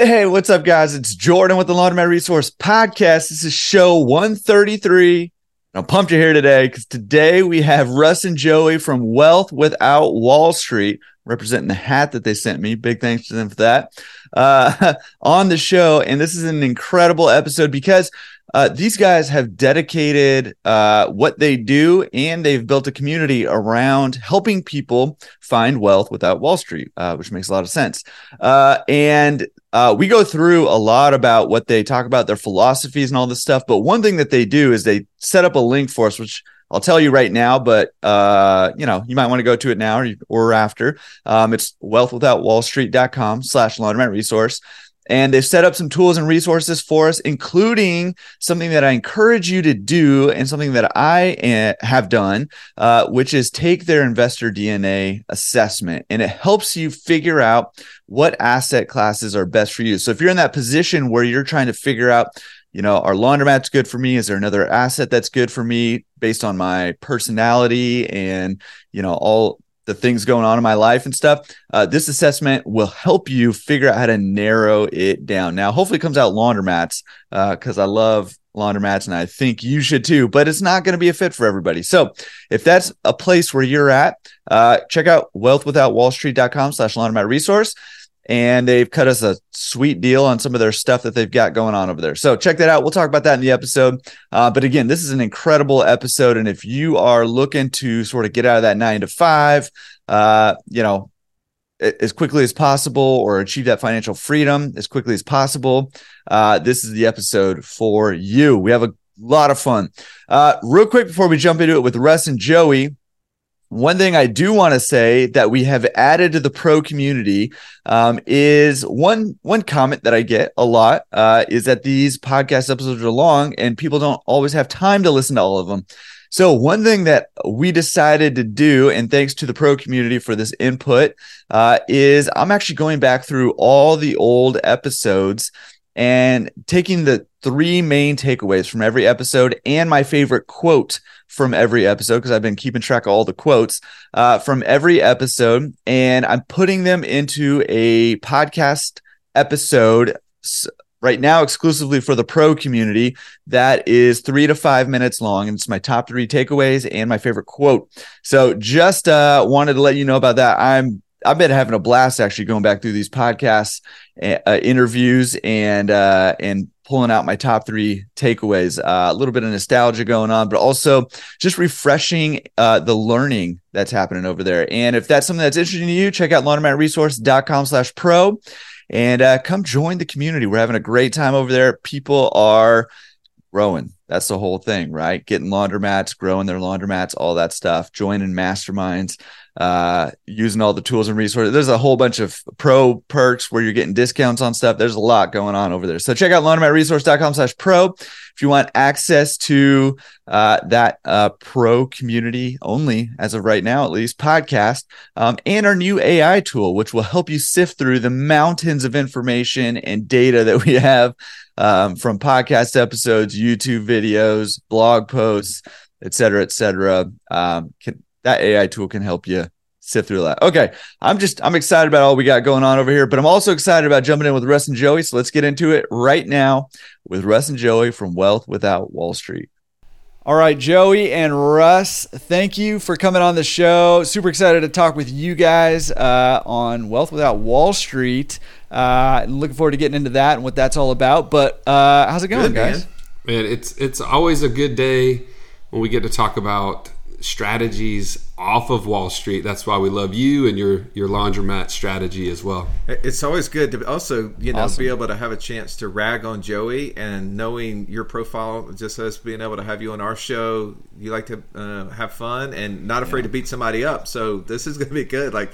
Hey, what's up, guys? It's Jordan with the Laundromat Resource Podcast. This is show 133. I'm pumped you're here today because today we have Russ and Joey from Wealth Without Wall Street representing the hat that they sent me. Big thanks to them for that. Uh, on the show. And this is an incredible episode because uh, these guys have dedicated uh, what they do and they've built a community around helping people find wealth without Wall Street, uh, which makes a lot of sense. Uh, and uh, we go through a lot about what they talk about, their philosophies and all this stuff. But one thing that they do is they set up a link for us, which I'll tell you right now, but uh, you know, you might want to go to it now or, or after. Um, it's wealthwithoutwallstreet.com slash laundromat resource. And they've set up some tools and resources for us, including something that I encourage you to do and something that I eh, have done, uh, which is take their investor DNA assessment. And it helps you figure out what asset classes are best for you. So if you're in that position where you're trying to figure out, you know, are laundromat's good for me? Is there another asset that's good for me based on my personality and, you know, all the things going on in my life and stuff? Uh, this assessment will help you figure out how to narrow it down. Now, hopefully, it comes out laundromats because uh, I love laundromats and I think you should too, but it's not going to be a fit for everybody. So if that's a place where you're at, uh, check out wealthwithoutwallstreet.com slash laundromat resource and they've cut us a sweet deal on some of their stuff that they've got going on over there. So check that out. We'll talk about that in the episode. Uh, but again, this is an incredible episode, and if you are looking to sort of get out of that nine to five, uh, you know, as quickly as possible or achieve that financial freedom as quickly as possible, uh, this is the episode for you. We have a lot of fun. Uh, real quick before we jump into it with Russ and Joey, one thing I do want to say that we have added to the pro community um, is one one comment that I get a lot uh, is that these podcast episodes are long and people don't always have time to listen to all of them. So one thing that we decided to do, and thanks to the pro community for this input, uh, is I'm actually going back through all the old episodes and taking the three main takeaways from every episode and my favorite quote from every episode because I've been keeping track of all the quotes uh, from every episode, and I'm putting them into a podcast episode right now exclusively for the pro community that is three to five minutes long and it's my top three takeaways and my favorite quote. So just uh wanted to let you know about that. I'm I've been having a blast actually going back through these podcasts, uh, interviews, and uh, and pulling out my top three takeaways. Uh, a little bit of nostalgia going on, but also just refreshing uh, the learning that's happening over there. And if that's something that's interesting to you, check out laundromatresource.com slash pro and uh, come join the community. We're having a great time over there. People are growing. That's the whole thing, right? Getting laundromats, growing their laundromats, all that stuff, joining masterminds uh, using all the tools and resources. There's a whole bunch of pro perks where you're getting discounts on stuff. There's a lot going on over there. So check out laundromatresource.com slash pro if you want access to uh, that uh, pro community only, as of right now, at least, podcast, um, and our new AI tool, which will help you sift through the mountains of information and data that we have um, from podcast episodes, YouTube videos, blog posts, et cetera, et cetera. Um, can, that AI tool can help you sift through that. Okay. I'm just, I'm excited about all we got going on over here, but I'm also excited about jumping in with Russ and Joey. So let's get into it right now with Russ and Joey from Wealth Without Wall Street. All right, Joey and Russ, thank you for coming on the show. Super excited to talk with you guys uh, on Wealth Without Wall Street. Uh, looking forward to getting into that and what that's all about. But uh, how's it going, good, guys? Man. man, it's it's always a good day when we get to talk about strategies off of Wall Street. That's why we love you and your your laundromat strategy as well. It's always good to also you know awesome. be able to have a chance to rag on Joey and knowing your profile, just as being able to have you on our show. You like to uh, have fun and not afraid yeah. to beat somebody up. So this is going to be good. Like,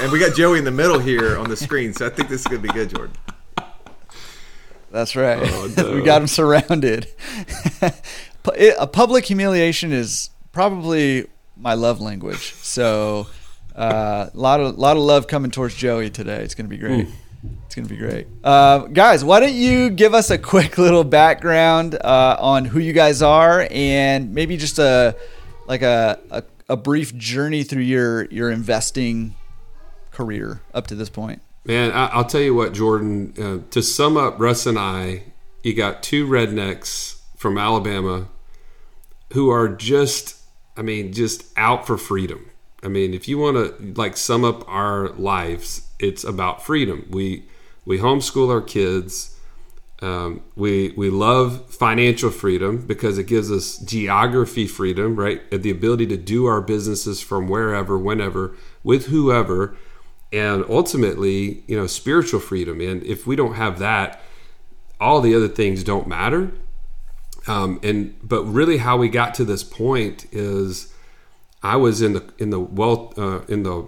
and we got Joey in the middle here on the screen, so I think this is going to be good, Jordan. That's right. Oh, no. we got him surrounded. a public humiliation is probably my love language. So a uh, lot of lot of love coming towards Joey today. It's gonna be great. It's gonna be great, uh, guys. Why don't you give us a quick little background uh, on who you guys are, and maybe just a like a, a, a brief journey through your your investing career up to this point. Man, I, will tell you what, Jordan. Uh, to sum up, Russ and I, you got two rednecks from Alabama who are just, I mean, just out for freedom. I mean, if you want to like sum up our lives, it's about freedom. We we homeschool our kids. Um, we we love financial freedom because it gives us geography freedom, right? And The ability to do our businesses from wherever, whenever, with whoever, and ultimately, you know, spiritual freedom. And if we don't have that, all the other things don't matter. Um, and but really, how we got to this point is, I was in the in the wealth uh, in the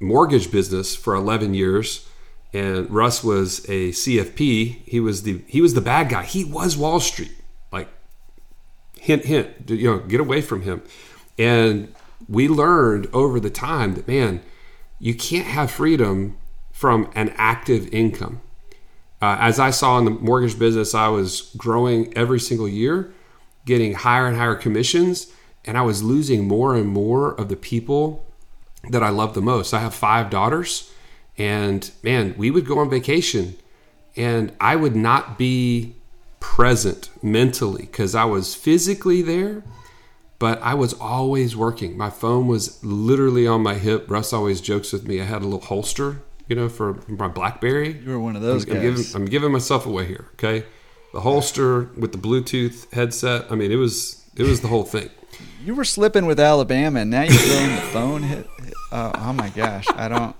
mortgage business for 11 years and Russ was a CFP. He was the he was the bad guy. He was Wall Street. Like hint hint, you know, get away from him. And we learned over the time that man, you can't have freedom from an active income. Uh, as I saw in the mortgage business, I was growing every single year, getting higher and higher commissions, and I was losing more and more of the people that I love the most. I have five daughters and man, we would go on vacation and I would not be present mentally because I was physically there, but I was always working. My phone was literally on my hip. Russ always jokes with me. I had a little holster, you know, for my Blackberry. You were one of those I'm, guys. I'm giving, I'm giving myself away here. Okay, the holster with the Bluetooth headset. I mean, it was it was the whole thing. You were slipping with Alabama, and now you're throwing the phone. Hit, hit oh, oh my gosh, I don't.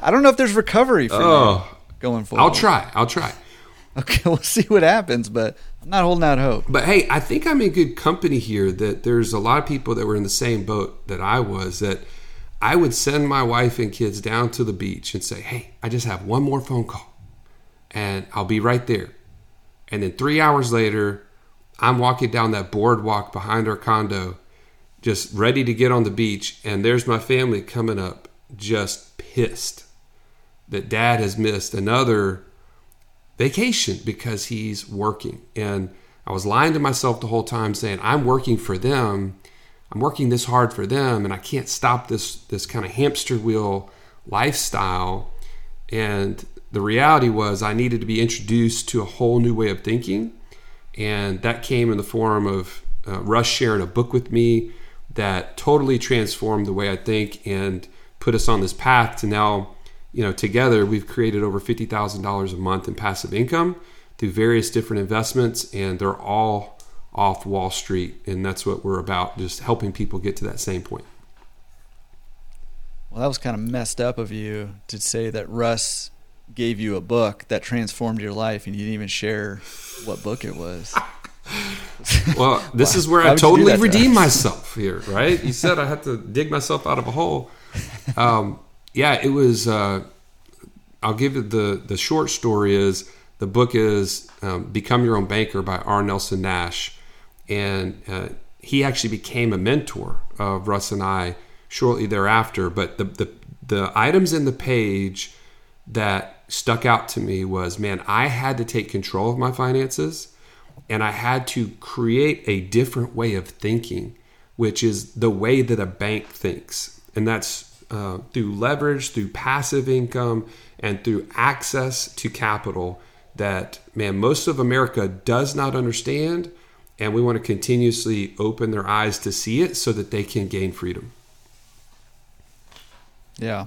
I don't know if there's recovery for oh, you going forward. I'll try. I'll try. Okay, we'll see what happens, but I'm not holding out hope. But hey, I think I'm in good company here. That there's a lot of people that were in the same boat that I was. That I would send my wife and kids down to the beach and say, "Hey, I just have one more phone call, and I'll be right there." And then three hours later, I'm walking down that boardwalk behind our condo, just ready to get on the beach, and there's my family coming up, just pissed that dad has missed another vacation because he's working. And I was lying to myself the whole time saying, I'm working for them. I'm working this hard for them and I can't stop this this kind of hamster wheel lifestyle. And the reality was I needed to be introduced to a whole new way of thinking. And that came in the form of uh, Russ sharing a book with me that totally transformed the way I think and put us on this path to now you know, together we've created over $50,000 a month in passive income through various different investments, and they're all off Wall Street. And that's what we're about, just helping people get to that same point. Well, that was kind of messed up of you to say that Russ gave you a book that transformed your life and you didn't even share what book it was. well, this is where I totally redeem myself here, right? You said I had to dig myself out of a hole. Um, yeah, it was. Uh, I'll give it the the short story is the book is um, "Become Your Own Banker" by R. Nelson Nash, and uh, he actually became a mentor of Russ and I shortly thereafter. But the the the items in the page that stuck out to me was, man, I had to take control of my finances, and I had to create a different way of thinking, which is the way that a bank thinks, and that's uh, through leverage, through passive income, and through access to capital that, man, most of America does not understand. And we want to continuously open their eyes to see it so that they can gain freedom. Yeah.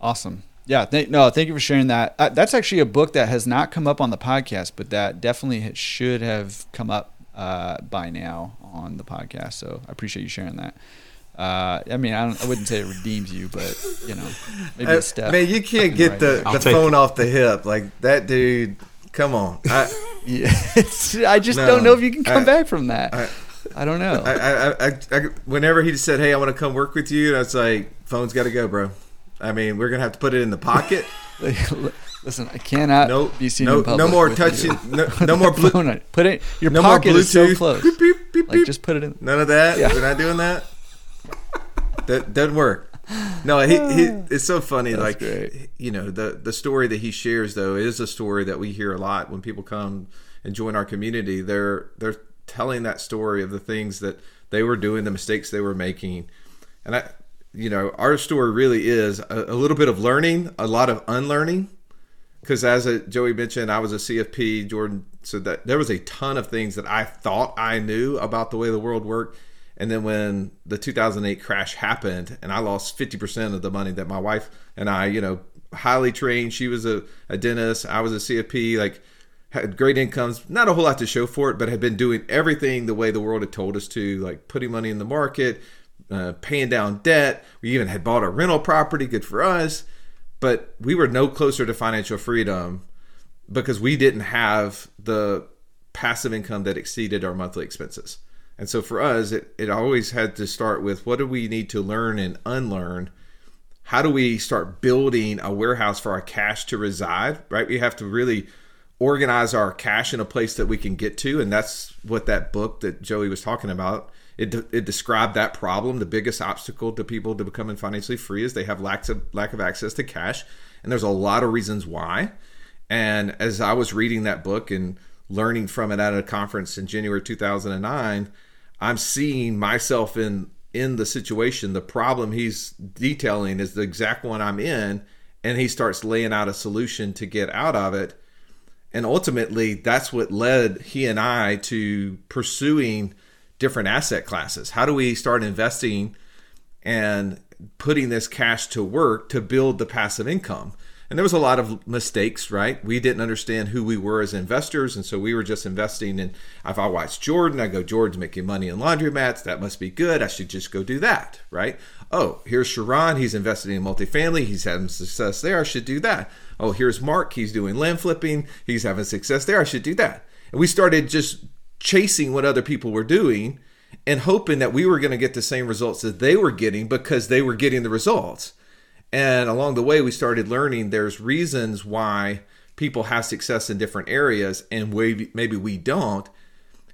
Awesome. Yeah. Th- no, thank you for sharing that. Uh, that's actually a book that has not come up on the podcast, but that definitely should have come up uh, by now on the podcast. So I appreciate you sharing that. Uh, I mean, I, I, wouldn't say it redeems you, but you know, maybe a step. Man, you can't get right the, the phone it. off the hip like that, dude. Come on. I, yeah, I just no, don't know if you can come I, back from that. I, I don't know. I, whenever he said, "Hey, I want to come work with you," I was like, "Phone's got to go, bro." I mean, we're gonna have to put it in the pocket. Listen, I cannot nope, be seen no, in public. No more touching. No, no, more blue. Put it. Your no pocket is so close. Beep, beep, beep, like, just put it in. None of that. Yeah. We're not doing that that doesn't work. No, he, he it's so funny. That's like great. you know the the story that he shares though is a story that we hear a lot when people come and join our community. They're they're telling that story of the things that they were doing, the mistakes they were making, and I you know, our story really is a, a little bit of learning, a lot of unlearning. Because as a, Joey mentioned, I was a CFP. Jordan said that there was a ton of things that I thought I knew about the way the world worked. And then when the 2008 crash happened, and I lost 50% of the money that my wife and I, you know, highly trained. She was a, a dentist. I was a CFP. Like had great incomes, not a whole lot to show for it, but had been doing everything the way the world had told us to, like putting money in the market, uh, paying down debt. We even had bought a rental property, good for us. But we were no closer to financial freedom because we didn't have the passive income that exceeded our monthly expenses. And so for us, it, it always had to start with what do we need to learn and unlearn? How do we start building a warehouse for our cash to reside, right? We have to really organize our cash in a place that we can get to. And that's what that book that Joey was talking about it, it described that problem. The biggest obstacle to people to becoming financially free is they have lack of lack of access to cash, and there's a lot of reasons why. And as I was reading that book and learning from it at a conference in January 2009, I'm seeing myself in in the situation. The problem he's detailing is the exact one I'm in, and he starts laying out a solution to get out of it. And ultimately, that's what led he and I to pursuing different asset classes? How do we start investing and putting this cash to work to build the passive income? And there was a lot of mistakes, right? We didn't understand who we were as investors, and so we were just investing in. If I watch Jordan, I go, Jordan's making money in laundromats. That must be good. I should just go do that, right? Oh, here's Sharon. He's investing in multifamily. He's having success there. I should do that. Oh, here's Mark. He's doing land flipping. He's having success there. I should do that. And we started just chasing what other people were doing and hoping that we were going to get the same results that they were getting because they were getting the results. And along the way, we started learning there's reasons why people have success in different areas and maybe we don't.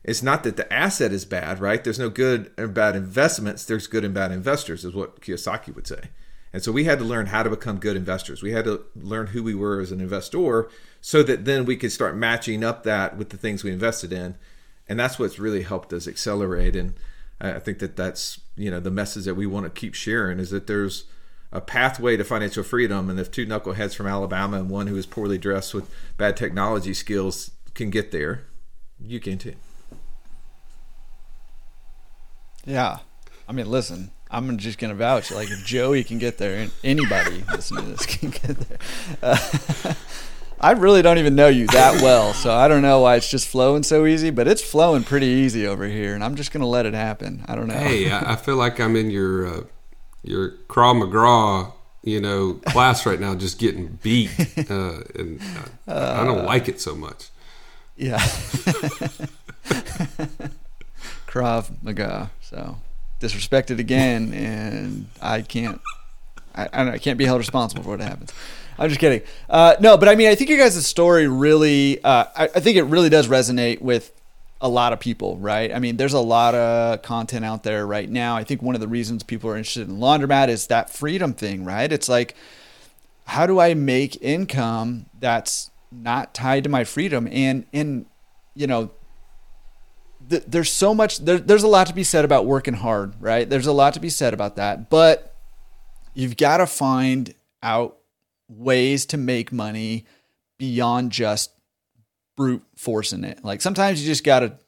It's not that the asset is bad, right? There's no good and bad investments. There's good and bad investors, is what Kiyosaki would say. And so we had to learn how to become good investors. We had to learn who we were as an investor so that then we could start matching up that with the things we invested in and that's what's really helped us accelerate. And I think that that's you know the message that we want to keep sharing is that there's a pathway to financial freedom, and if two knuckleheads from Alabama and one who is poorly dressed with bad technology skills can get there, you can too. Yeah, I mean, listen, I'm just gonna vouch. Like if Joey can get there, and anybody listening to this can get there. Uh, I really don't even know you that well, so I don't know why it's just flowing so easy, but it's flowing pretty easy over here, and I'm just gonna let it happen. I don't know. Hey, I feel like I'm in your uh, your Krav McGraw, you know, class right now, just getting beat, uh, and uh, I don't like it so much. Yeah, Krav Maga. So disrespected again, and I can't. I, I can't be held responsible for what happens. I'm just kidding. Uh, no, but I mean, I think your guys' story really, uh, I, I think it really does resonate with a lot of people, right? I mean, there's a lot of content out there right now. I think one of the reasons people are interested in laundromat is that freedom thing, right? It's like, how do I make income that's not tied to my freedom? And and you know, th- there's so much. There, there's a lot to be said about working hard, right? There's a lot to be said about that, but you've got to find out ways to make money beyond just brute forcing it. Like sometimes you just got to,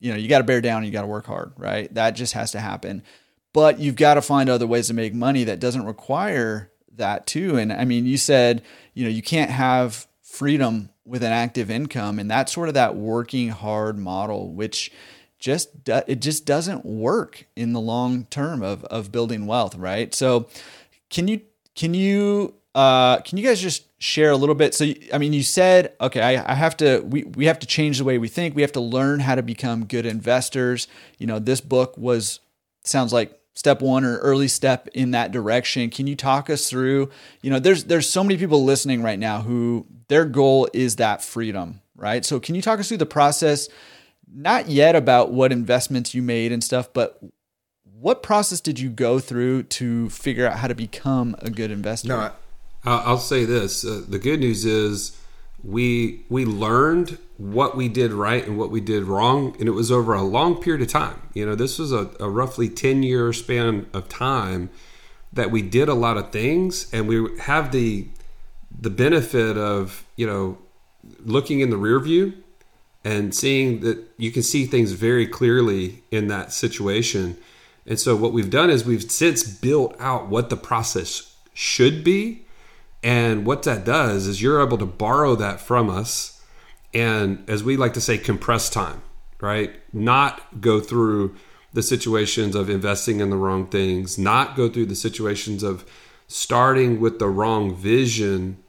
you know, you got to bear down and you got to work hard, right? That just has to happen. But you've got to find other ways to make money that doesn't require that too. And I mean, you said, you know, you can't have freedom with an active income and that's sort of that working hard model which just it just doesn't work in the long term of of building wealth, right? So can you can you uh, can you guys just share a little bit? So, I mean, you said, okay, I, I, have to, we, we have to change the way we think. We have to learn how to become good investors. You know, this book was, sounds like step one or early step in that direction. Can you talk us through, you know, there's, there's so many people listening right now who their goal is that freedom, right? So can you talk us through the process, not yet about what investments you made and stuff, but what process did you go through to figure out how to become a good investor? No, I'll say this: uh, the good news is we we learned what we did right and what we did wrong, and it was over a long period of time. You know, this was a, a roughly ten year span of time that we did a lot of things and we have the the benefit of you know looking in the rear view and seeing that you can see things very clearly in that situation and so what we've done is we've since built out what the process should be and what that does is you're able to borrow that from us and as we like to say compress time right? Not go through the situations of investing in the wrong things not go through the situations of starting with the wrong vision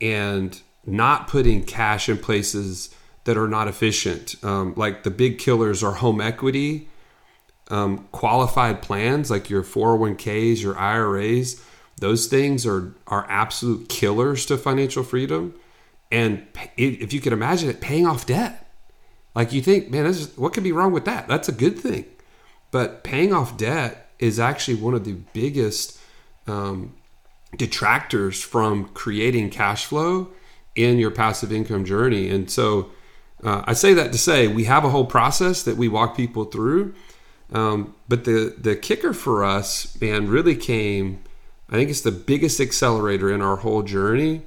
and not putting cash in places that are not efficient. Um, like the big killers are home equity um, qualified plans like your 401ks your iras those things are are absolute killers to financial freedom. And if you can imagine it paying off debt like you think man is, what could be wrong with that? That's a good thing. But paying off debt is actually one of the biggest um, detractors from creating cash flow in your passive income journey. And so uh, i say that to say we have a whole process that we walk people through. Um, but the the kicker for us man really came I think it's the biggest accelerator in our whole journey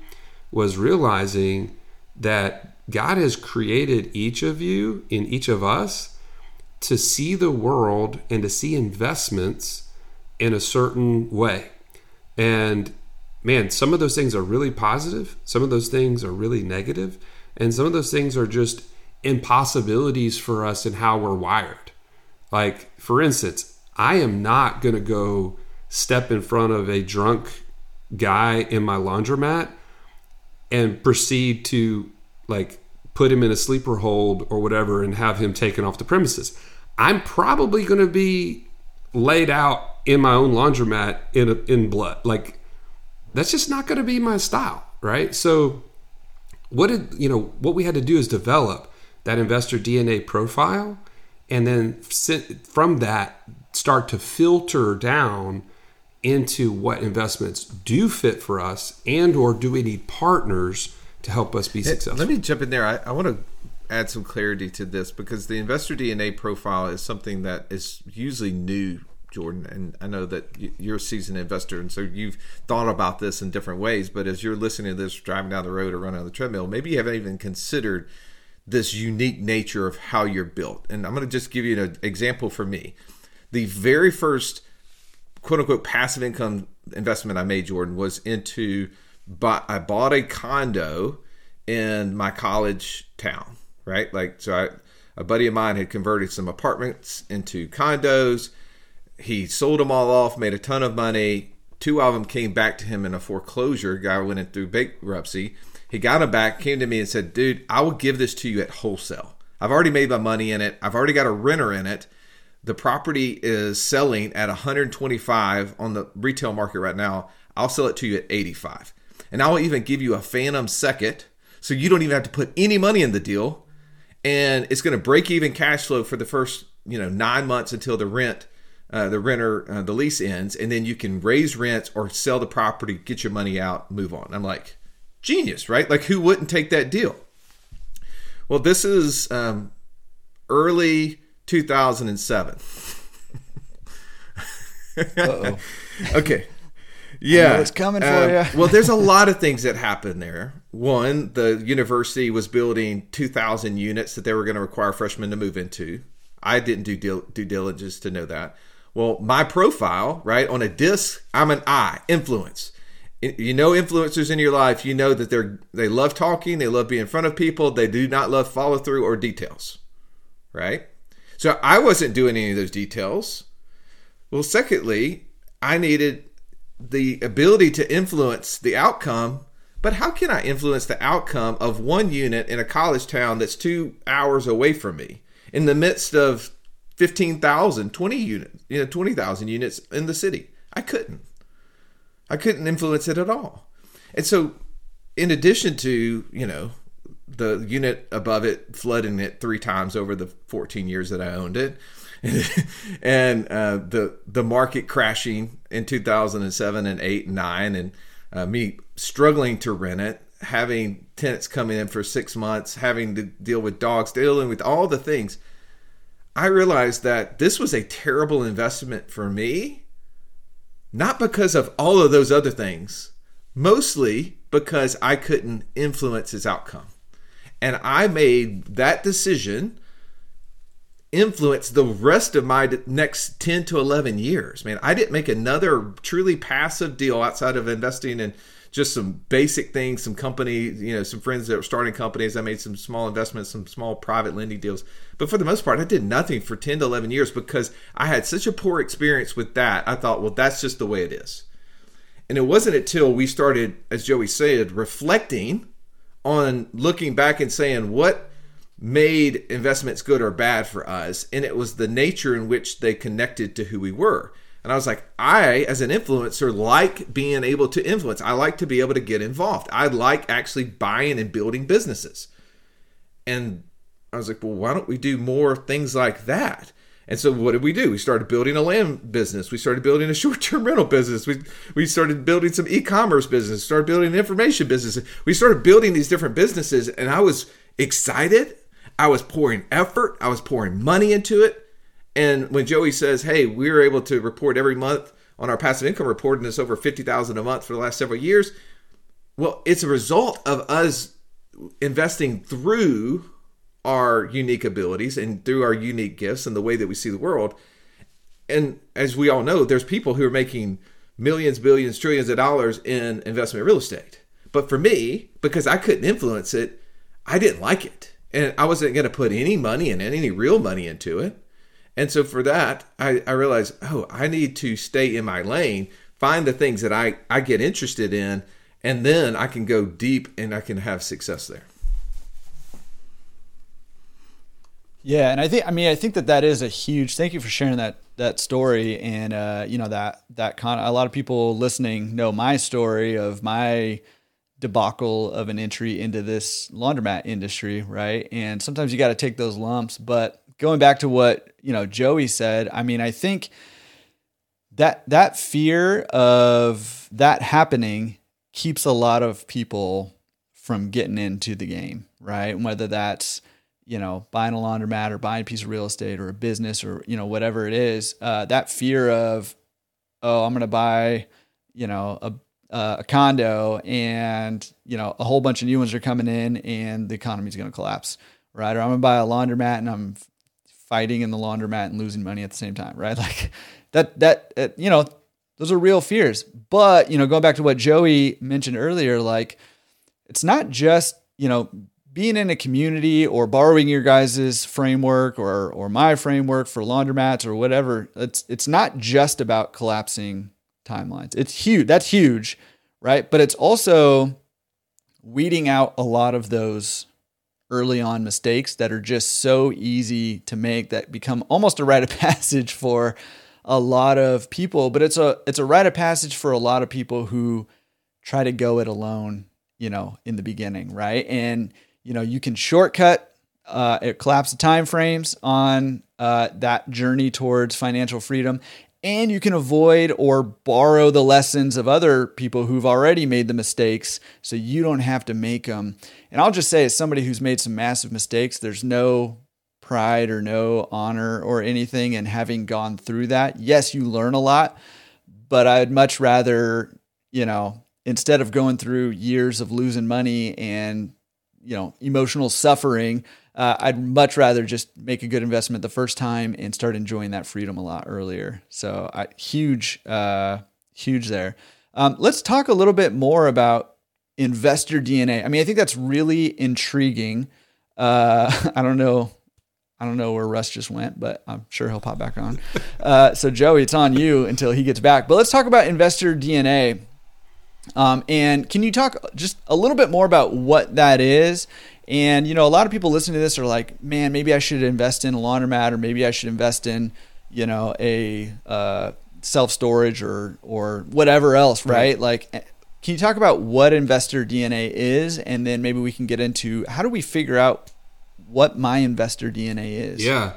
was realizing that God has created each of you in each of us to see the world and to see investments in a certain way. And man, some of those things are really positive, some of those things are really negative, and some of those things are just impossibilities for us in how we're wired. Like, for instance, I am not going to go step in front of a drunk guy in my laundromat and proceed to like put him in a sleeper hold or whatever and have him taken off the premises. I'm probably going to be laid out in my own laundromat in in blood. Like that's just not going to be my style, right? So what did you know what we had to do is develop that investor DNA profile and then from that start to filter down into what investments do fit for us and or do we need partners to help us be successful? let me jump in there. I, I want to add some clarity to this because the investor dna profile is something that is usually new jordan and i know that you're a seasoned investor and so you've thought about this in different ways but as you're listening to this driving down the road or running on the treadmill maybe you haven't even considered this unique nature of how you're built. And i'm going to just give you an example for me. The very first quote unquote passive income investment I made, Jordan, was into but I bought a condo in my college town, right? Like so I a buddy of mine had converted some apartments into condos. He sold them all off, made a ton of money. Two of them came back to him in a foreclosure. Guy went in through bankruptcy. He got them back, came to me and said, Dude, I will give this to you at wholesale. I've already made my money in it. I've already got a renter in it the property is selling at 125 on the retail market right now. I'll sell it to you at 85. And I will even give you a phantom second so you don't even have to put any money in the deal and it's going to break even cash flow for the first, you know, 9 months until the rent uh, the renter uh, the lease ends and then you can raise rents or sell the property, get your money out, move on. I'm like, genius, right? Like who wouldn't take that deal? Well, this is um, early 2007. Uh-oh. okay. Yeah. It's coming for uh, you. well, there's a lot of things that happened there. One, the university was building 2,000 units that they were going to require freshmen to move into. I didn't do due diligence to know that. Well, my profile, right, on a DISC, I'm an I, influence. You know influencers in your life, you know that they're they love talking, they love being in front of people, they do not love follow through or details. Right? So I wasn't doing any of those details. Well, secondly, I needed the ability to influence the outcome. But how can I influence the outcome of one unit in a college town that's two hours away from me in the midst of 15,000, 20 units, you know, 20,000 units in the city? I couldn't. I couldn't influence it at all. And so, in addition to, you know, the unit above it flooding it three times over the 14 years that I owned it. and uh, the the market crashing in 2007 and 8 and 9 and uh, me struggling to rent it having tenants coming in for six months having to deal with dogs dealing with all the things i realized that this was a terrible investment for me not because of all of those other things, mostly because I couldn't influence its outcome. And I made that decision influence the rest of my next 10 to 11 years. Man, I didn't make another truly passive deal outside of investing in just some basic things, some company, you know, some friends that were starting companies. I made some small investments, some small private lending deals. But for the most part, I did nothing for 10 to 11 years because I had such a poor experience with that. I thought, well, that's just the way it is. And it wasn't until we started, as Joey said, reflecting on looking back and saying what made investments good or bad for us. And it was the nature in which they connected to who we were. And I was like, I, as an influencer, like being able to influence. I like to be able to get involved. I like actually buying and building businesses. And I was like, well, why don't we do more things like that? And so what did we do? We started building a land business. We started building a short-term rental business. We we started building some e-commerce business, started building an information business. We started building these different businesses and I was excited. I was pouring effort, I was pouring money into it. And when Joey says, "Hey, we were able to report every month on our passive income report and it's over 50,000 a month for the last several years." Well, it's a result of us investing through our unique abilities and through our unique gifts and the way that we see the world. And as we all know, there's people who are making millions, billions, trillions of dollars in investment real estate. But for me, because I couldn't influence it, I didn't like it. And I wasn't going to put any money and any real money into it. And so for that, I, I realized, oh, I need to stay in my lane, find the things that I, I get interested in, and then I can go deep and I can have success there. Yeah, and I think I mean I think that that is a huge. Thank you for sharing that that story, and uh, you know that that con. A lot of people listening know my story of my debacle of an entry into this laundromat industry, right? And sometimes you got to take those lumps. But going back to what you know Joey said, I mean I think that that fear of that happening keeps a lot of people from getting into the game, right? Whether that's you know, buying a laundromat or buying a piece of real estate or a business or, you know, whatever it is, uh, that fear of, oh, I'm going to buy, you know, a, a condo and, you know, a whole bunch of new ones are coming in and the economy is going to collapse, right? Or I'm going to buy a laundromat and I'm fighting in the laundromat and losing money at the same time, right? Like that, that, uh, you know, those are real fears. But, you know, going back to what Joey mentioned earlier, like it's not just, you know, being in a community or borrowing your guys' framework or or my framework for laundromats or whatever, it's it's not just about collapsing timelines. It's huge. That's huge, right? But it's also weeding out a lot of those early on mistakes that are just so easy to make that become almost a rite of passage for a lot of people but it's a it's a rite of passage for a lot of people who try to go it alone you know in the beginning right and you know you can shortcut uh, it collapse the time frames on uh, that journey towards financial freedom. And you can avoid or borrow the lessons of other people who've already made the mistakes so you don't have to make them and i'll just say as somebody who's made some massive mistakes there's no pride or no honor or anything in having gone through that. Yes you learn a lot but i'd much rather you know instead of going through years of losing money and you know emotional suffering uh, i'd much rather just make a good investment the first time and start enjoying that freedom a lot earlier so I, huge uh, huge there um, let's talk a little bit more about investor dna i mean i think that's really intriguing uh, i don't know I don't know where Russ just went, but I'm sure he'll pop back on. Uh, so, Joey, it's on you until he gets back. But let's talk about investor DNA. Um, and can you talk just a little bit more about what that is? And you know, a lot of people listening to this are like, "Man, maybe I should invest in a laundromat, or maybe I should invest in, you know, a uh, self storage or or whatever else, right? right? Like, eh, can you talk about what investor DNA is, and then maybe we can get into how do we figure out what my investor DNA is? Yeah.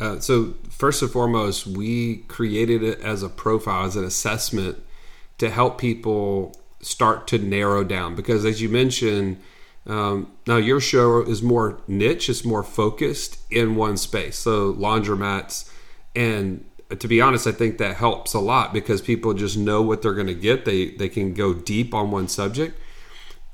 Uh, so first and foremost, we created it as a profile, as an assessment to help people start to narrow down because as you mentioned um, now your show is more niche it's more focused in one space so laundromats and to be honest, I think that helps a lot because people just know what they're going to get. They they can go deep on one subject.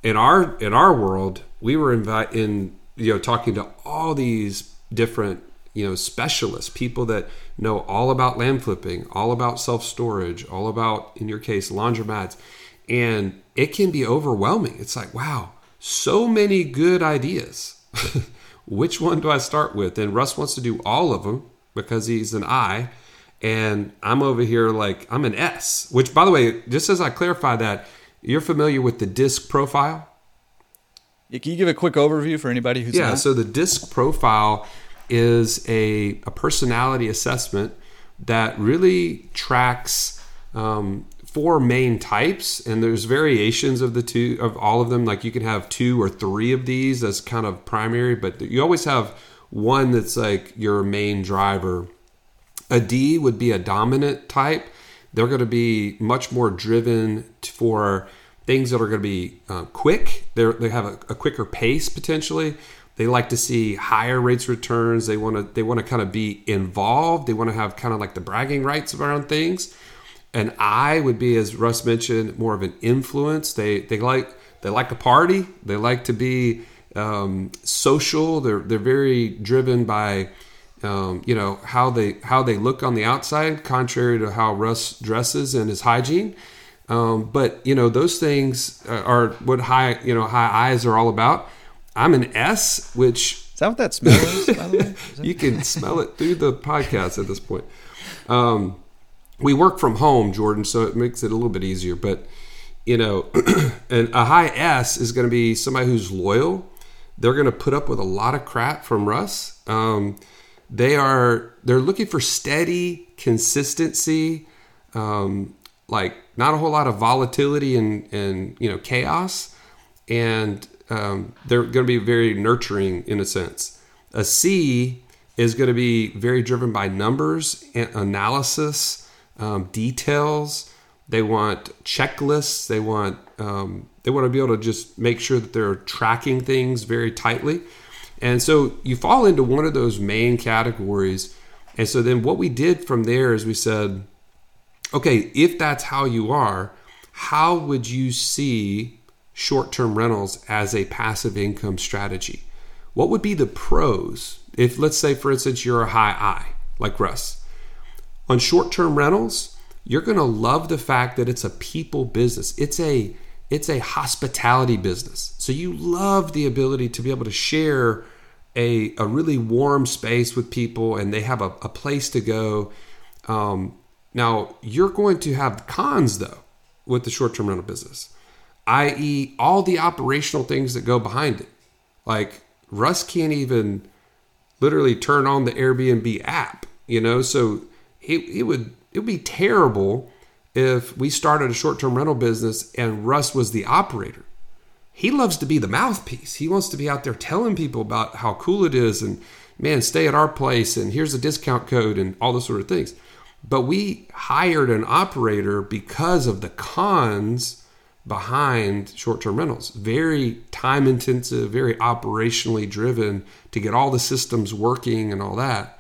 In our in our world, we were invite in you know talking to all these different you know specialists, people that know all about land flipping, all about self storage, all about in your case laundromats, and it can be overwhelming. It's like wow, so many good ideas. Which one do I start with? And Russ wants to do all of them because he's an I and I'm over here like I'm an S. Which, by the way, just as I clarify that, you're familiar with the DISC profile. Yeah, can you give a quick overview for anybody who's yeah? Not? So the DISC profile is a a personality assessment that really tracks um, four main types, and there's variations of the two of all of them. Like you can have two or three of these as kind of primary, but you always have one that's like your main driver a D would be a dominant type. They're going to be much more driven for things that are going to be uh, quick. They're, they have a, a quicker pace potentially. They like to see higher rates returns. They want to they want to kind of be involved. They want to have kind of like the bragging rights around things. And I would be, as Russ mentioned, more of an influence. They they like they like to party. They like to be um, social. They're they're very driven by um, you know how they how they look on the outside, contrary to how Russ dresses and his hygiene. Um, but you know those things are what high you know high eyes are all about. I'm an S, which is that what that smell is? By the way, you can smell it through the podcast at this point. Um, we work from home, Jordan, so it makes it a little bit easier. But you know, and a high S is going to be somebody who's loyal. They're going to put up with a lot of crap from Russ. Um, they are they're looking for steady consistency, um, like not a whole lot of volatility and and you know chaos, and um, they're going to be very nurturing in a sense. A C is going to be very driven by numbers, and analysis, um, details. They want checklists. They want um, they want to be able to just make sure that they're tracking things very tightly. And so you fall into one of those main categories. And so then what we did from there is we said, okay, if that's how you are, how would you see short term rentals as a passive income strategy? What would be the pros? If, let's say, for instance, you're a high I, like Russ. On short term rentals, you're going to love the fact that it's a people business. It's a it's a hospitality business. So you love the ability to be able to share a, a really warm space with people and they have a, a place to go. Um, now, you're going to have cons though with the short term rental business, i.e., all the operational things that go behind it. Like Russ can't even literally turn on the Airbnb app, you know, so it, it would it would be terrible if we started a short term rental business and Russ was the operator. He loves to be the mouthpiece. He wants to be out there telling people about how cool it is and, man, stay at our place and here's a discount code and all those sort of things. But we hired an operator because of the cons behind short term rentals. Very time intensive, very operationally driven to get all the systems working and all that.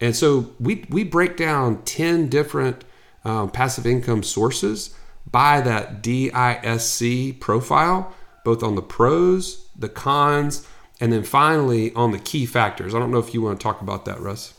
And so we, we break down 10 different um, passive income sources by that DISC profile, both on the pros, the cons, and then finally on the key factors. I don't know if you want to talk about that, Russ.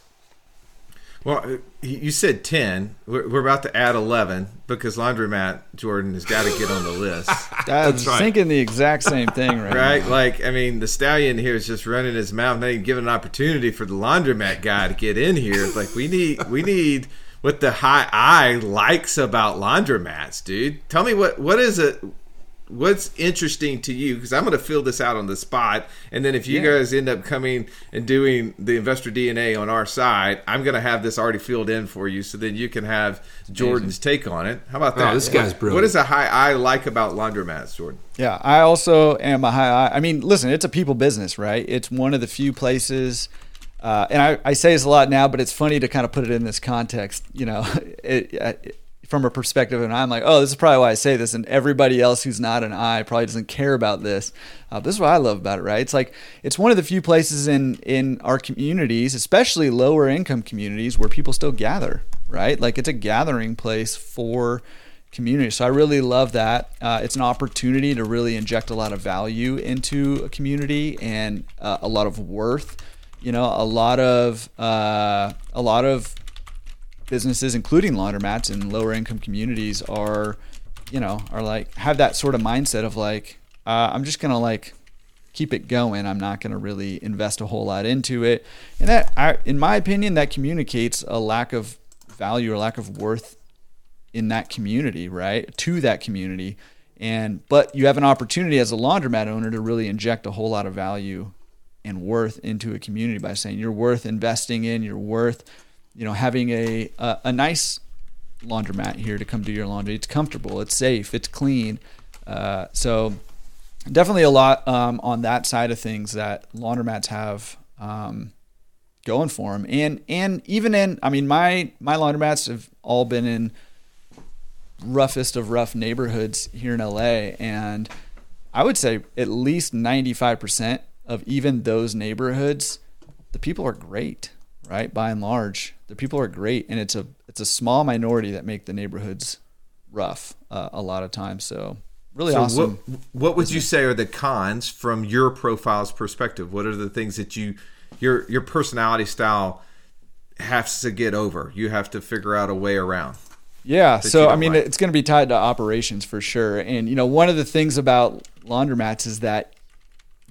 Well, uh, you said 10. We're about to add 11 because Laundromat Jordan has got to get on the list. I was right. thinking the exact same thing, right? right? Now. Like, I mean, the stallion here is just running his mouth, not even giving an opportunity for the Laundromat guy to get in here. Like, we need, we need what the high I likes about laundromats, dude. Tell me what what is it what's interesting to you because i'm going to fill this out on the spot and then if you yeah. guys end up coming and doing the investor dna on our side i'm going to have this already filled in for you so then you can have jordan's take on it. How about that? oh, this guy's brilliant. what is a high i like about laundromats jordan? Yeah i also am a high i i mean listen it's a people business right? It's one of the few places uh, and I, I, say this a lot now, but it's funny to kind of put it in this context, you know, it, it, from a perspective, and I'm like, oh, this is probably why I say this, and everybody else who's not an I probably doesn't care about this. Uh, this is what I love about it, right? It's like it's one of the few places in in our communities, especially lower income communities, where people still gather, right? Like it's a gathering place for community. So I really love that. Uh, it's an opportunity to really inject a lot of value into a community and uh, a lot of worth. You know, a lot of uh, a lot of businesses, including laundromats in lower income communities, are you know are like have that sort of mindset of like uh, I'm just gonna like keep it going. I'm not to really invest a whole lot into it. And that, I, in my opinion, that communicates a lack of value or lack of worth in that community, right? To that community. And but you have an opportunity as a laundromat owner to really inject a whole lot of value and worth into a community by saying you're worth investing in, you're worth, you know, having a a, a nice laundromat here to come do your laundry. It's comfortable, it's safe, it's clean. Uh, so definitely a lot um, on that side of things that laundromats have um, going for them, and and even in I mean my my laundromats have all been in roughest of rough neighborhoods here in LA, and I would say at least ninety five percent of even those neighborhoods, the people are great, right? By and large, the people are great, and it's a it's a small minority that make the neighborhoods rough uh, a lot of times. So really so awesome. What, what would you say are the cons from your profile's perspective? What are the things that you your your personality style has to get over? You have to figure out a way around. Yeah, so I mean, like. it's going to be tied to operations for sure. And you know, one of the things about laundromats is that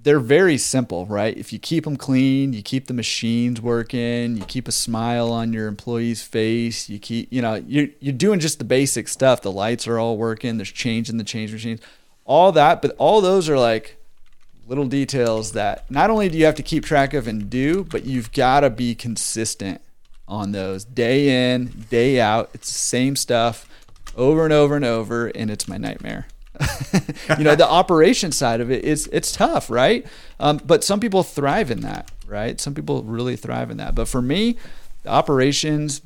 they're very simple, right? If you keep them clean, you keep the machines working, you keep a smile on your employee's face, you keep, you know, you're, you're doing just the basic stuff. The lights are all working, there's change in the change machines, all that. But all those are like little details that not only do you have to keep track of and do, but you've got to be consistent on those day in, day out. It's the same stuff over and over and over, and it's my nightmare. you know, the operation side of it is it's tough, right? Um, but some people thrive in that, right? Some people really thrive in that. But for me, the operations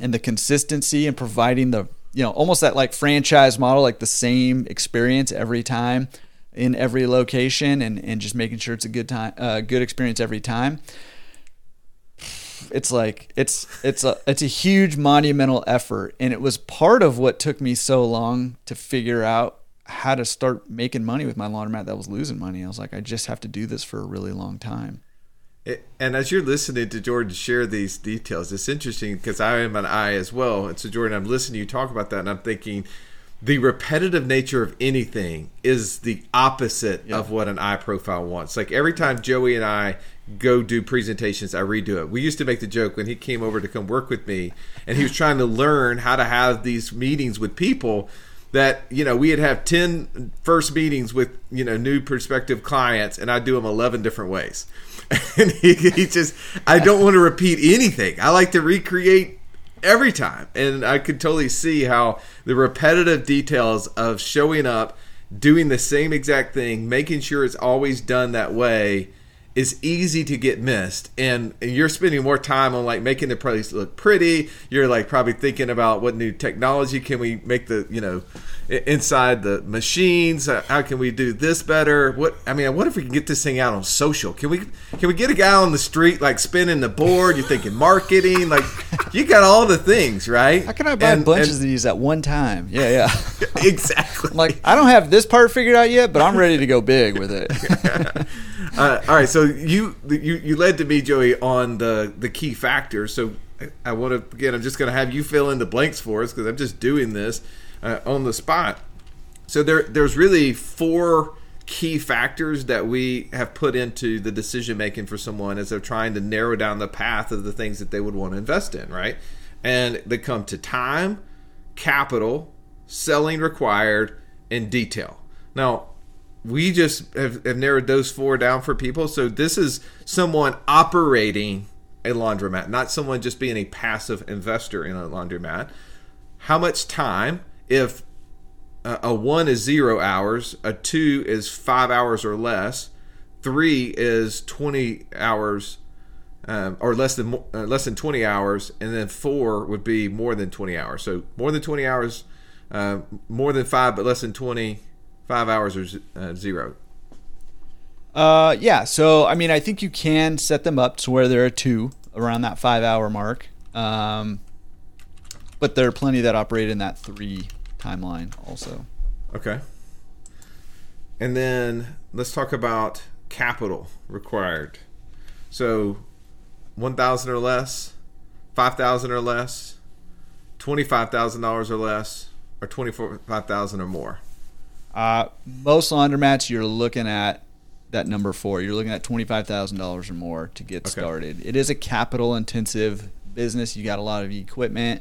and the consistency and providing the you know almost that like franchise model, like the same experience every time in every location, and and just making sure it's a good time, uh, good experience every time it's like it's it's a it's a huge monumental effort and it was part of what took me so long to figure out how to start making money with my laundromat that was losing money. I was like, I just have to do this for a really long time. It, and as you're listening to Jordan share these details, it's interesting because I am an I as well. And so, Jordan, I'm listening to you talk about that, and I'm thinking the repetitive nature of anything is the opposite of what an I profile wants. Like every time Joey and I go do presentations, I redo it. We used to make the joke when he came over to come work with me, and he was trying to learn how to have these meetings with people that you know we'd have 10 first meetings with you know new prospective clients and i'd do them 11 different ways. And he, he just i don't want to repeat anything. I like to recreate every time and i could totally see how the repetitive details of showing up doing the same exact thing making sure it's always done that way is easy to get missed. And you're spending more time on like making the place look pretty. You're like probably thinking about what new technology can we make the you know inside the machines. How can we do this better? What i mean what if we can get this thing out on social? Can we can we get a guy on the street like spinning the board? You're thinking marketing? Like you got all the things right? How can i buy and, bunches and, of these at one time? Yeah yeah. Exactly. Like i don't have this part figured out yet but i'm ready to go big with it. Uh, all right, so you you you led to me, Joey, on the the key factors. So I, want to again, I'm just going to have you fill in the blanks for us because I'm just doing this uh, on the spot. So there there's really four key factors that we have put into the decision making for someone as they're trying to narrow down the path of the things that they would want to invest in, right? And they come to time, capital, selling required, and detail. Now, we just have, have narrowed those four down for people. So this is someone operating a laundromat, not someone just being a passive investor in a laundromat. How much time? If a, a one is zero hours, a two is five hours or less, three is twenty hours. Um, or less than uh, less than 20 hours, and then four would be more than 20 hours. So more than 20 hours, uh, more than five, but less than 20, five hours or uh, zero? Uh, yeah. So I mean, I think you can set them up to where there are two around that five hour mark. Um, but there are plenty that operate in that three timeline also. Okay. And then let's talk about capital required. So, one thousand or less, five thousand or less, twenty-five thousand dollars or less, or twenty-five thousand or more. Uh, most laundromats you're looking at that number four. You're looking at twenty-five thousand dollars or more to get okay. started. It is a capital-intensive business. You got a lot of equipment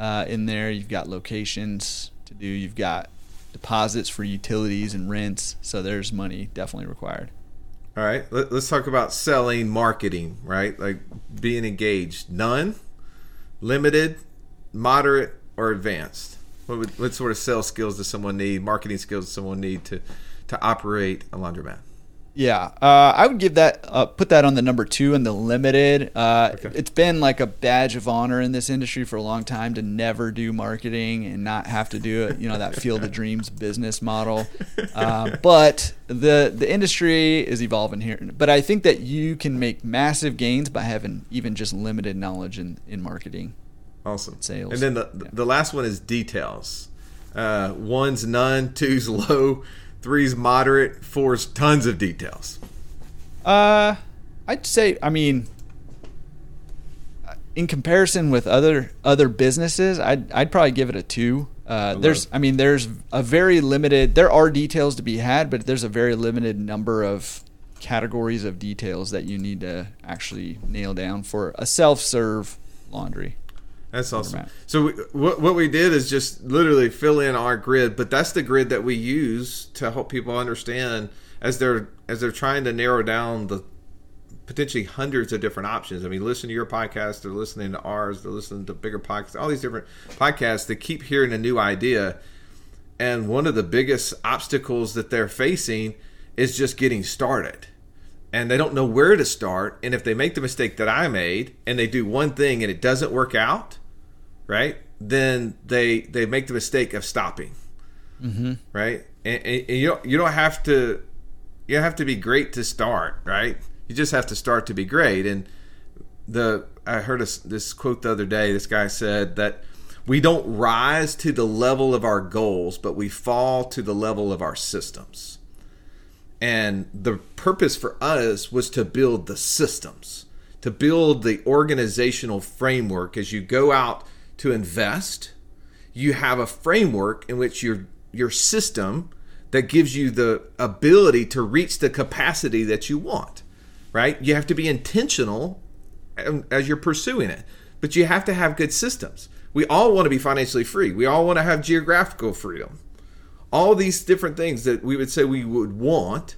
uh, in there. You've got locations to do. You've got deposits for utilities and rents. So there's money definitely required. All right, Let, us talk about selling, marketing, right? Like being engaged. None, limited, moderate, or advanced. What, would, what sort of sales skills does someone need? Marketing skills does someone need to to operate a laundromat? Yeah, uh, I would give that uh, put that on the number two in the limited. Uh, okay. It's been like a badge of honor in this industry for a long time to never do marketing and not have to do it. You know that field of dreams business model. Uh, but the the industry is evolving here. But I think that you can make massive gains by having even just limited knowledge in in marketing. Awesome sales. And then the yeah. the last one is details. Uh, one's none, two's low Three's moderate. Four's tons of details. Uh, I'd say. I mean, in comparison with other other businesses, I'd I'd probably give it a two. Uh, there's, I mean, there's a very limited. There are details to be had, but there's a very limited number of categories of details that you need to actually nail down for a self-serve laundry. That's awesome. So we, what what we did is just literally fill in our grid, but that's the grid that we use to help people understand as they're as they're trying to narrow down the potentially hundreds of different options. I mean, listen to your podcast, they're listening to ours, they're listening to bigger podcasts, all these different podcasts. They keep hearing a new idea, and one of the biggest obstacles that they're facing is just getting started and they don't know where to start. And if they make the mistake that I made and they do one thing and it doesn't work out, right? Then they they make the mistake of stopping, mm-hmm. right? And, and, and, you don't you don't have to you have to be great to start, right? You just have to start to be great. And the I heard a, this quote the other day. This guy said that we don't rise to the level of our goals, but we fall to the level of our systems. And the purpose for us was to build the systems, to build the organizational framework as you go out to invest, you have a framework in which your your system that gives you the ability to reach the capacity that you want. Right? You have to be intentional um, as you're pursuing it, but you have to have good systems. We all want to be financially free. We all want to have geographical freedom. All these different things that we would say we would want,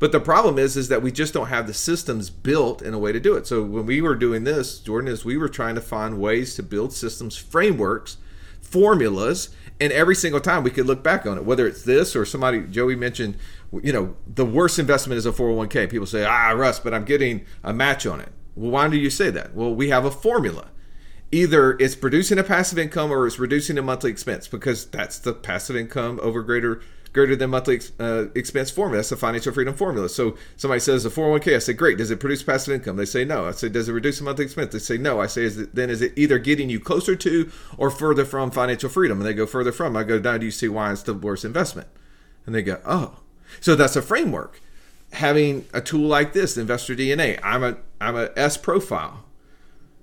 but the problem is, is that we just don't have the systems built in a way to do it. So when we were doing this, Jordan, is we were trying to find ways to build systems, frameworks, formulas, and every single time we could look back on it, whether it's this or somebody, Joey mentioned, you know, the worst investment is a 401k. People say, ah, Russ, but I'm getting a match on it. Well, why do you say that? Well, we have a formula. Either it's producing a passive income or it's reducing a monthly expense because that's the passive income over greater greater than monthly uh, expense formula. That's the financial freedom formula. So somebody says a 401k. I say, great. Does it produce passive income? They say no. I say, does it reduce the monthly expense? They say no. I say, is it, then is it either getting you closer to or further from financial freedom? And they go further from. I go, now do you see why it's the worst investment? And they go, oh. So that's a framework. Having a tool like this, Investor DNA. I'm a I'm a S profile.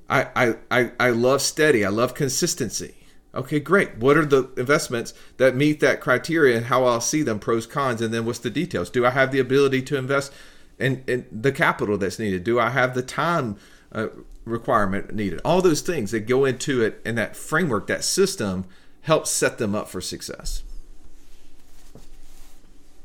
I I I, I love steady. I love consistency. Okay, great. What are the investments that meet that criteria and how I'll see them, pros, cons, and then what's the details? Do I have the ability to invest in, in the capital that's needed? Do I have the time uh, requirement needed? All those things that go into it and that framework, that system helps set them up for success.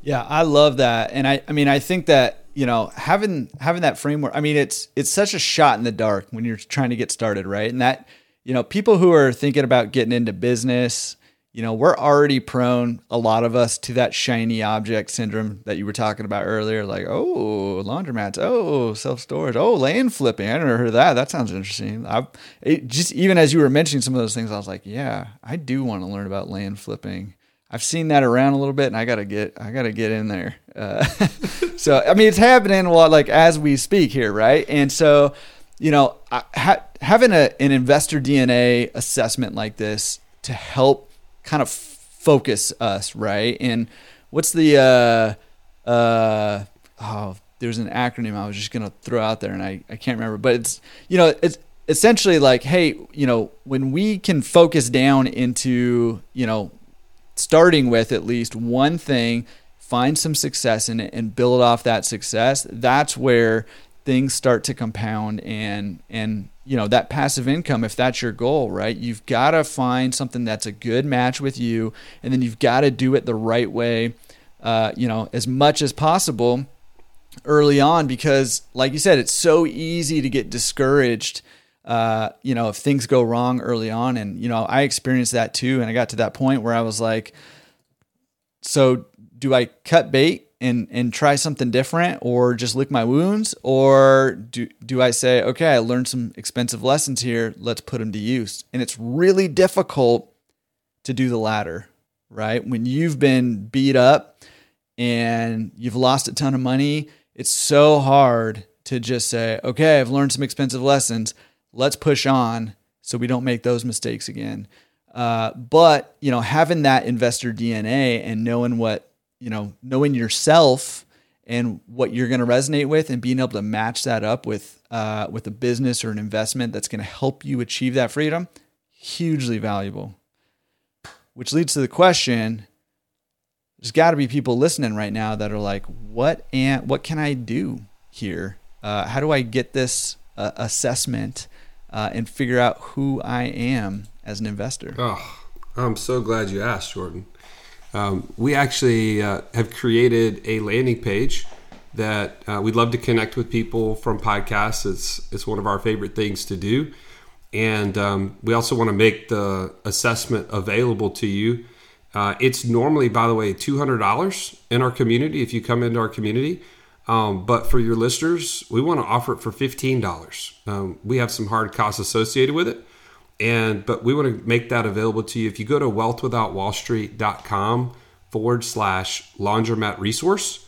Yeah, I love that. And I, I mean, I think that, you know, having having that framework, I mean, it's it's such a shot in the dark when you're trying to get started, right? And that you know, people who are thinking about getting into business, you know, we're already prone, a lot of us, to that shiny object syndrome that you were talking about earlier. Like, oh, laundromats, oh, self storage, oh, land flipping. I never heard of that. That sounds interesting. I just even as you were mentioning some of those things, I was like, yeah, I do want to learn about land flipping. I've seen that around a little bit, and I gotta get, I gotta get in there. Uh, so, I mean, it's happening a lot, like as we speak here, right? And so, you know, ha- having a, an investor DNA assessment like this to help kind of focus us, right? And what's the uh, uh, oh, there's an acronym I was just gonna throw out there, and I, I can't remember, but it's you know it's essentially like, hey, you know, when we can focus down into you know starting with at least one thing, find some success in it, and build off that success. That's where things start to compound and and you know that passive income if that's your goal right you've got to find something that's a good match with you and then you've got to do it the right way uh, you know as much as possible early on because like you said it's so easy to get discouraged uh, you know if things go wrong early on. And you know i experienced that too and i got to that point where i was like so do i cut bait and and try something different or just lick my wounds? Or do do I say okay I learned some expensive lessons here let's put them to use? And it's really difficult to do the latter right? When you've been beat up and you've lost a ton of money it's so hard to just say okay I've learned some expensive lessons let's push on so we don't make those mistakes again. Uh, but you know having that investor DNA and knowing what you know, knowing yourself and what you're going to resonate with and being able to match that up with uh, with a business or an investment that's going to help you achieve that freedom hugely valuable. Which leads to the question there's got to be people listening right now that are like what and what can i do here? Uh, how do i get this uh, assessment uh, and figure out who i am as an investor? Oh i'm so glad you asked jordan um, we actually uh, have created a landing page that uh, we'd love to connect with people from podcasts. It's it's one of our favorite things to do, and um, we also want to make the assessment available to you. Uh, it's normally, by the way, two hundred dollars in our community if you come into our community. Um, but for your listeners, we want to offer it for fifteen dollars. Um, we have some hard costs associated with it. And but we want to make that available to you. If you go to wealthwithoutwallstreet.com forward slash laundromat resource,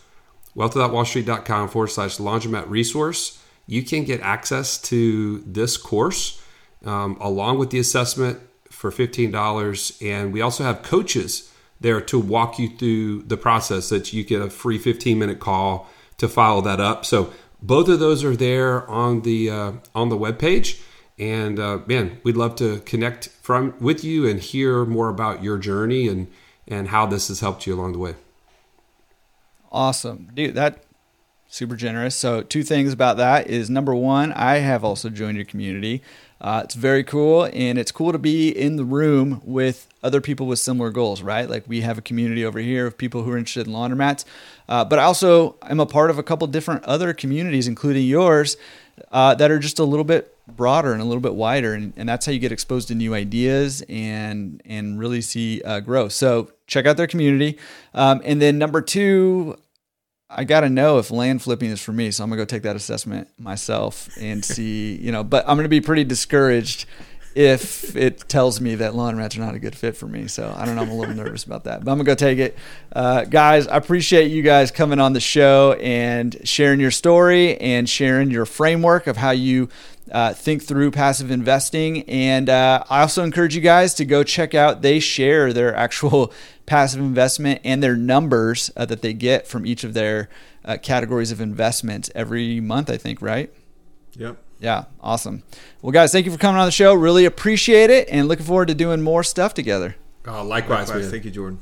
wealthwithoutwallstreet.com forward slash laundromat resource, you can get access to this course um, along with the assessment for $15. And we also have coaches there to walk you through the process that you get a free 15 minute call to follow that up. So both of those are there on the uh, on the web page. And uh, man, we'd love to connect from with you and hear more about your journey and and how this has helped you along the way. Awesome, dude. That super generous. So two things about that is number one, I have also joined your community. Uh, it's very cool, and it's cool to be in the room with other people with similar goals, right? Like we have a community over here of people who are interested in laundromats, uh, but I also am a part of a couple different other communities, including yours, uh, that are just a little bit broader and a little bit wider, and, and that's how you get exposed to new ideas and and really see uh, growth. So check out their community, um, and then number two, I got to know if land flipping is for me. So I'm gonna go take that assessment myself and see, you know. But I'm gonna be pretty discouraged if it tells me that laundromats are not a good fit for me. So I don't know. I'm a little nervous about that, but I'm gonna go take it. Uh, guys, I appreciate you guys coming on the show and sharing your story and sharing your framework of how you uh, think through passive investing. And uh, I also encourage you guys to go check out, they share their actual passive investment and their numbers uh, that they get from each of their uh, categories of investment every month, I think, right? Yep. Yeah, awesome. Well, guys, thank you for coming on the show. Really appreciate it and looking forward to doing more stuff together. Oh, likewise, likewise. Thank you, Jordan.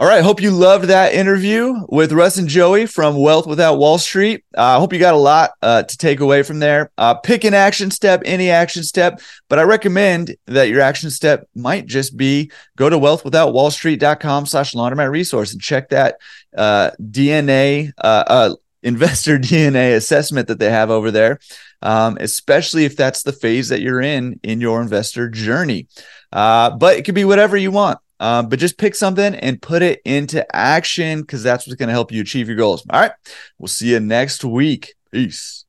All right. Hope you loved that interview with Russ and Joey from Wealth Without Wall Street. I uh, hope you got a lot uh, to take away from there. Uh, pick an action step, any action step, but I recommend that your action step might just be go to wealthwithoutwallstreet.com slash laundromat resource and check that uh, DNA, uh, uh, investor DNA assessment that they have over there, um, especially if that's the phase that you're in in your investor journey. but it could be whatever you want. Um, but just pick something and put it into action because that's what's going to help you achieve your goals. All right. We'll see you next week. Peace.